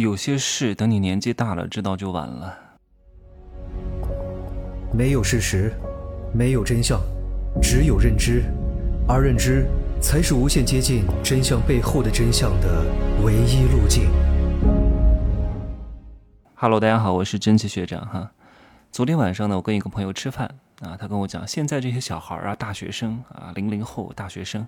有些事等你年纪大了知道就晚了。没有事实，没有真相，只有认知，而认知才是无限接近真相背后的真相的唯一路径。Hello，大家好，我是真奇学长哈。昨天晚上呢，我跟一个朋友吃饭啊，他跟我讲，现在这些小孩啊，大学生啊，零零后大学生，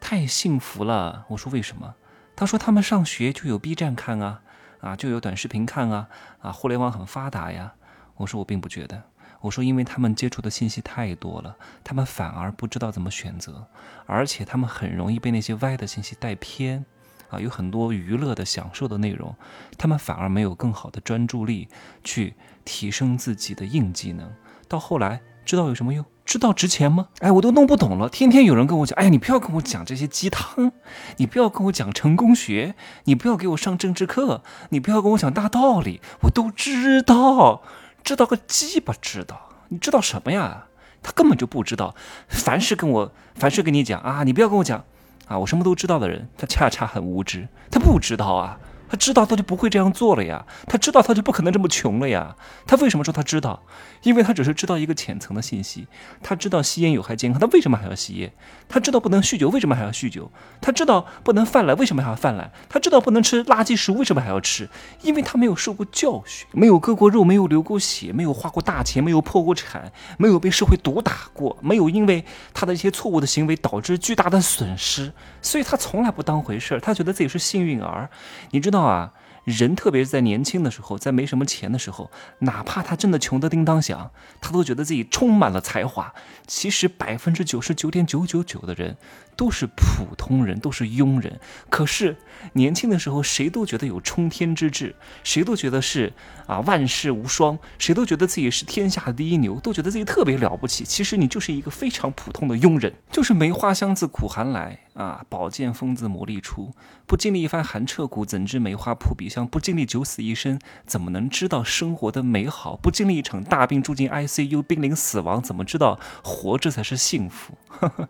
太幸福了。我说为什么？他说他们上学就有 B 站看啊。啊，就有短视频看啊，啊，互联网很发达呀。我说我并不觉得，我说因为他们接触的信息太多了，他们反而不知道怎么选择，而且他们很容易被那些歪的信息带偏，啊，有很多娱乐的享受的内容，他们反而没有更好的专注力去提升自己的硬技能，到后来知道有什么用？知道值钱吗？哎，我都弄不懂了。天天有人跟我讲，哎呀，你不要跟我讲这些鸡汤，你不要跟我讲成功学，你不要给我上政治课，你不要跟我讲大道理，我都知道，知道个鸡巴知道？你知道什么呀？他根本就不知道。凡是跟我，凡是跟你讲啊，你不要跟我讲啊，我什么都知道的人，他恰恰很无知，他不知道啊。他知道他就不会这样做了呀，他知道他就不可能这么穷了呀。他为什么说他知道？因为他只是知道一个浅层的信息。他知道吸烟有害健康，他为什么还要吸烟？他知道不能酗酒，为什么还要酗酒？他知道不能犯懒，为什么还要犯懒？他知道不能吃垃圾食物，为什么还要吃？因为他没有受过教训，没有割过肉，没有流过血，没有花过大钱，没有破过产，没有被社会毒打过，没有因为他的一些错误的行为导致巨大的损失，所以他从来不当回事儿。他觉得自己是幸运儿，你知道。道啊，人特别是在年轻的时候，在没什么钱的时候，哪怕他真的穷得叮当响，他都觉得自己充满了才华。其实百分之九十九点九九九的人。都是普通人，都是庸人。可是年轻的时候，谁都觉得有冲天之志，谁都觉得是啊万世无双，谁都觉得自己是天下第一牛，都觉得自己特别了不起。其实你就是一个非常普通的庸人，就是梅花香自苦寒来啊，宝剑锋自磨砺出。不经历一番寒彻骨，怎知梅花扑鼻香？不经历九死一生，怎么能知道生活的美好？不经历一场大病住进 ICU，濒临死亡，怎么知道活着才是幸福？呵 呵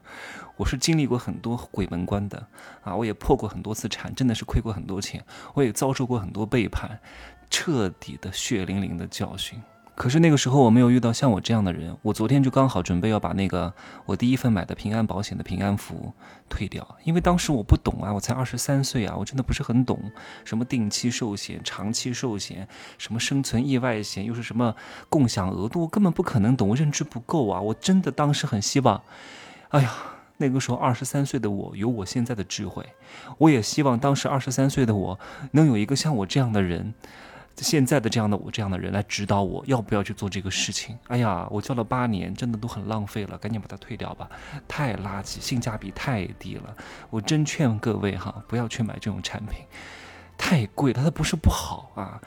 我是经历过很多鬼门关的啊，我也破过很多次产，真的是亏过很多钱，我也遭受过很多背叛，彻底的血淋淋的教训。可是那个时候我没有遇到像我这样的人，我昨天就刚好准备要把那个我第一份买的平安保险的平安符退掉，因为当时我不懂啊，我才二十三岁啊，我真的不是很懂什么定期寿险、长期寿险，什么生存意外险，又是什么共享额度，根本不可能懂，我认知不够啊，我真的当时很希望，哎呀。那个时候，二十三岁的我有我现在的智慧，我也希望当时二十三岁的我能有一个像我这样的人，现在的这样的我这样的人来指导我要不要去做这个事情。哎呀，我交了八年，真的都很浪费了，赶紧把它退掉吧，太垃圾，性价比太低了。我真劝各位哈，不要去买这种产品，太贵了。它不是不好啊，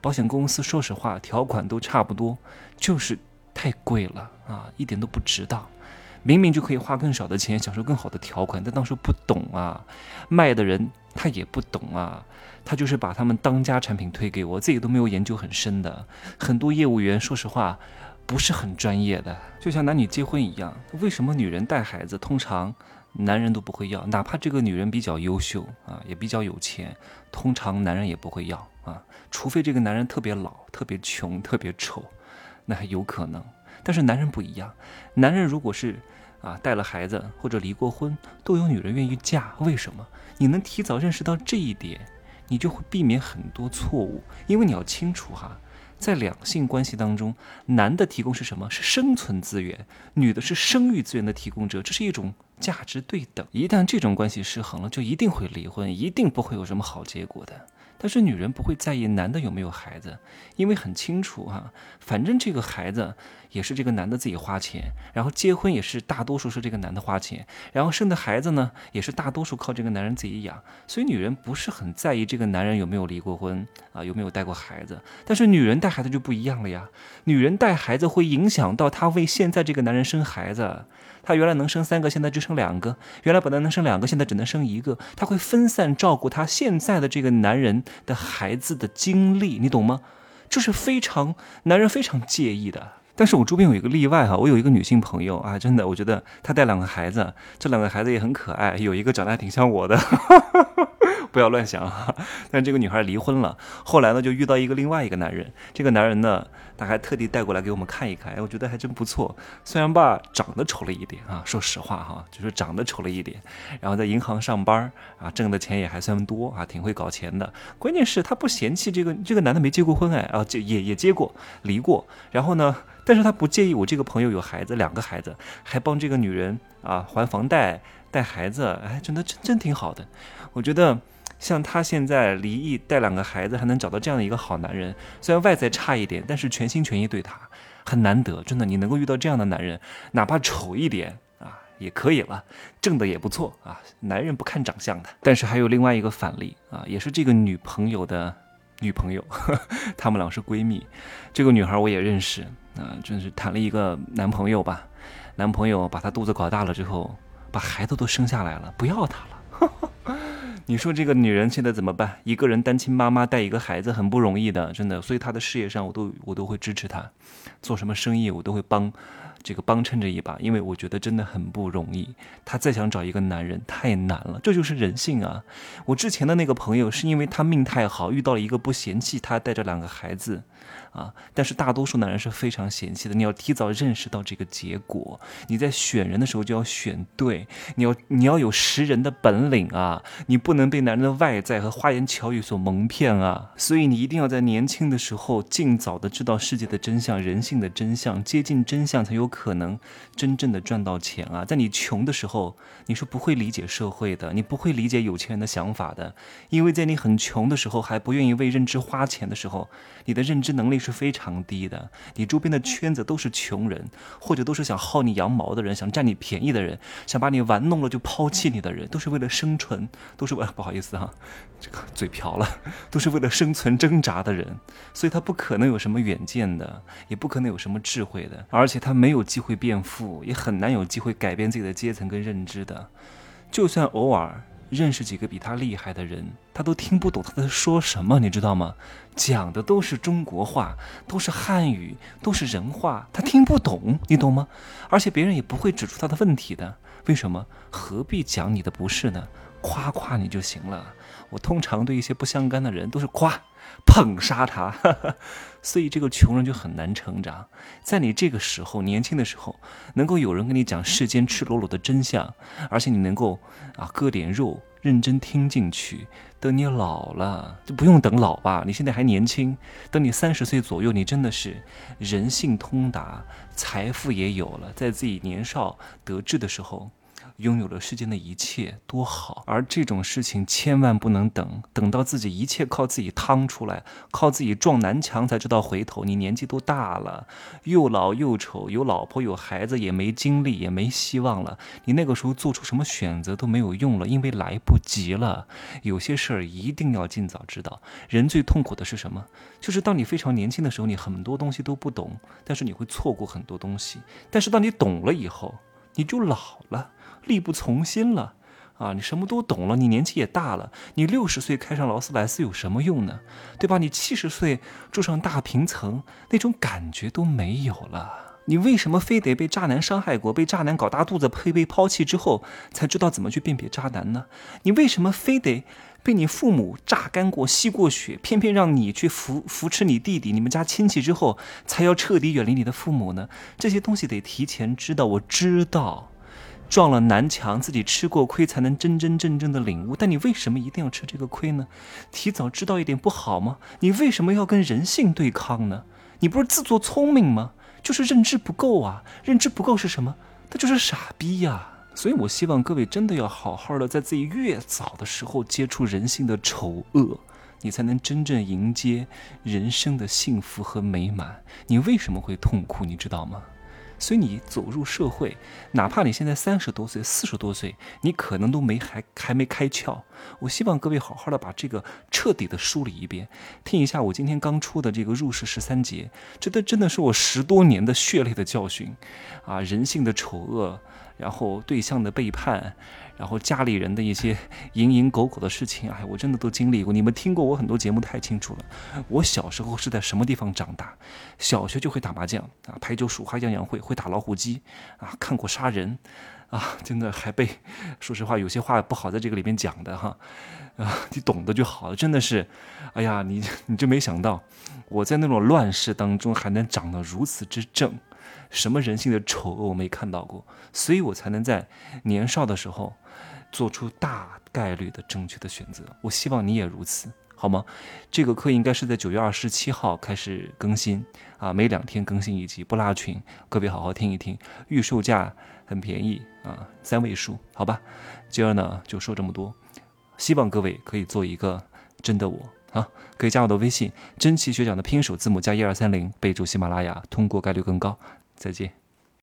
保险公司说实话条款都差不多，就是太贵了啊，一点都不值当。明明就可以花更少的钱享受更好的条款，但当时不懂啊，卖的人他也不懂啊，他就是把他们当家产品推给我，自己都没有研究很深的。很多业务员说实话不是很专业的，就像男女结婚一样，为什么女人带孩子通常男人都不会要？哪怕这个女人比较优秀啊，也比较有钱，通常男人也不会要啊，除非这个男人特别老、特别穷、特别丑，那还有可能。但是男人不一样，男人如果是啊带了孩子或者离过婚，都有女人愿意嫁。为什么？你能提早认识到这一点，你就会避免很多错误。因为你要清楚哈，在两性关系当中，男的提供是什么？是生存资源，女的是生育资源的提供者，这是一种价值对等。一旦这种关系失衡了，就一定会离婚，一定不会有什么好结果的。但是女人不会在意男的有没有孩子，因为很清楚哈，反正这个孩子也是这个男的自己花钱，然后结婚也是大多数是这个男的花钱，然后生的孩子呢也是大多数靠这个男人自己养，所以女人不是很在意这个男人有没有离过婚啊，有没有带过孩子。但是女人带孩子就不一样了呀，女人带孩子会影响到她为现在这个男人生孩子。她原来能生三个，现在就生两个；原来本来能生两个，现在只能生一个。她会分散照顾她现在的这个男人的孩子的精力，你懂吗？就是非常男人非常介意的。但是我周边有一个例外哈，我有一个女性朋友啊，真的，我觉得她带两个孩子，这两个孩子也很可爱，有一个长得还挺像我的。不要乱想啊！但这个女孩离婚了，后来呢就遇到一个另外一个男人，这个男人呢，他还特地带过来给我们看一看，哎，我觉得还真不错。虽然吧长得丑了一点啊，说实话哈，就是长得丑了一点，然后在银行上班啊，挣的钱也还算多啊，挺会搞钱的。关键是他不嫌弃这个这个男的没结过婚哎，啊，结也也结过，离过，然后呢，但是他不介意我这个朋友有孩子，两个孩子，还帮这个女人啊还房贷、带孩子，哎，真的真真挺好的，我觉得。像她现在离异带两个孩子，还能找到这样的一个好男人，虽然外在差一点，但是全心全意对她，很难得，真的，你能够遇到这样的男人，哪怕丑一点啊也可以了，挣的也不错啊，男人不看长相的。但是还有另外一个反例啊，也是这个女朋友的女朋友，她们俩是闺蜜，这个女孩我也认识啊，真是谈了一个男朋友吧，男朋友把她肚子搞大了之后，把孩子都生下来了，不要她了。你说这个女人现在怎么办？一个人单亲妈妈带一个孩子很不容易的，真的。所以她的事业上，我都我都会支持她，做什么生意我都会帮，这个帮衬着一把，因为我觉得真的很不容易。她再想找一个男人太难了，这就是人性啊！我之前的那个朋友是因为他命太好，遇到了一个不嫌弃他带着两个孩子。啊！但是大多数男人是非常嫌弃的。你要提早认识到这个结果，你在选人的时候就要选对。你要你要有识人的本领啊！你不能被男人的外在和花言巧语所蒙骗啊！所以你一定要在年轻的时候尽早的知道世界的真相、人性的真相，接近真相才有可能真正的赚到钱啊！在你穷的时候，你是不会理解社会的，你不会理解有钱人的想法的，因为在你很穷的时候还不愿意为认知花钱的时候，你的认知能力。是非常低的，你周边的圈子都是穷人，或者都是想薅你羊毛的人，想占你便宜的人，想把你玩弄了就抛弃你的人，都是为了生存，都是为了 不好意思哈，这个嘴瓢了，都是为了生存挣扎的人，所以他不可能有什么远见的，也不可能有什么智慧的，而且他没有机会变富，也很难有机会改变自己的阶层跟认知的，就算偶尔。认识几个比他厉害的人，他都听不懂他在说什么，你知道吗？讲的都是中国话，都是汉语，都是人话，他听不懂，你懂吗？而且别人也不会指出他的问题的，为什么？何必讲你的不是呢？夸夸你就行了。我通常对一些不相干的人都是夸。捧杀他，所以这个穷人就很难成长。在你这个时候，年轻的时候，能够有人跟你讲世间赤裸裸的真相，而且你能够啊割点肉，认真听进去。等你老了，就不用等老吧，你现在还年轻。等你三十岁左右，你真的是人性通达，财富也有了，在自己年少得志的时候。拥有了世间的一切多好，而这种事情千万不能等，等到自己一切靠自己趟出来，靠自己撞南墙才知道回头。你年纪都大了，又老又丑，有老婆有孩子，也没精力，也没希望了。你那个时候做出什么选择都没有用了，因为来不及了。有些事儿一定要尽早知道。人最痛苦的是什么？就是当你非常年轻的时候，你很多东西都不懂，但是你会错过很多东西。但是当你懂了以后，你就老了。力不从心了，啊，你什么都懂了，你年纪也大了，你六十岁开上劳斯莱斯有什么用呢？对吧？你七十岁住上大平层，那种感觉都没有了。你为什么非得被渣男伤害过，被渣男搞大肚子，被被抛弃之后，才知道怎么去辨别渣男呢？你为什么非得被你父母榨干过、吸过血，偏偏让你去扶扶持你弟弟、你们家亲戚之后，才要彻底远离你的父母呢？这些东西得提前知道，我知道。撞了南墙，自己吃过亏才能真真正正的领悟。但你为什么一定要吃这个亏呢？提早知道一点不好吗？你为什么要跟人性对抗呢？你不是自作聪明吗？就是认知不够啊！认知不够是什么？那就是傻逼呀！所以我希望各位真的要好好的，在自己越早的时候接触人性的丑恶，你才能真正迎接人生的幸福和美满。你为什么会痛苦？你知道吗？所以你走入社会，哪怕你现在三十多岁、四十多岁，你可能都没还还没开窍。我希望各位好好的把这个彻底的梳理一遍，听一下我今天刚出的这个入世十三节，这都真的是我十多年的血泪的教训，啊，人性的丑恶，然后对象的背叛。然后家里人的一些蝇营狗苟的事情，哎，我真的都经历过。你们听过我很多节目太清楚了。我小时候是在什么地方长大？小学就会打麻将啊，排球、数花、样样会，会打老虎机啊，看过杀人啊，真的还被说实话有些话不好在这个里面讲的哈啊，你懂得就好了。真的是，哎呀，你你就没想到我在那种乱世当中还能长得如此之正，什么人性的丑恶我没看到过，所以我才能在年少的时候做出大概率的正确的选择。我希望你也如此。好吗？这个课应该是在九月二十七号开始更新啊，每两天更新一集，不拉群，各位好好听一听。预售价很便宜啊，三位数，好吧。今儿呢就说这么多，希望各位可以做一个真的我啊，可以加我的微信，真奇学长的拼手字母加一二三零，备注喜马拉雅，通过概率更高。再见。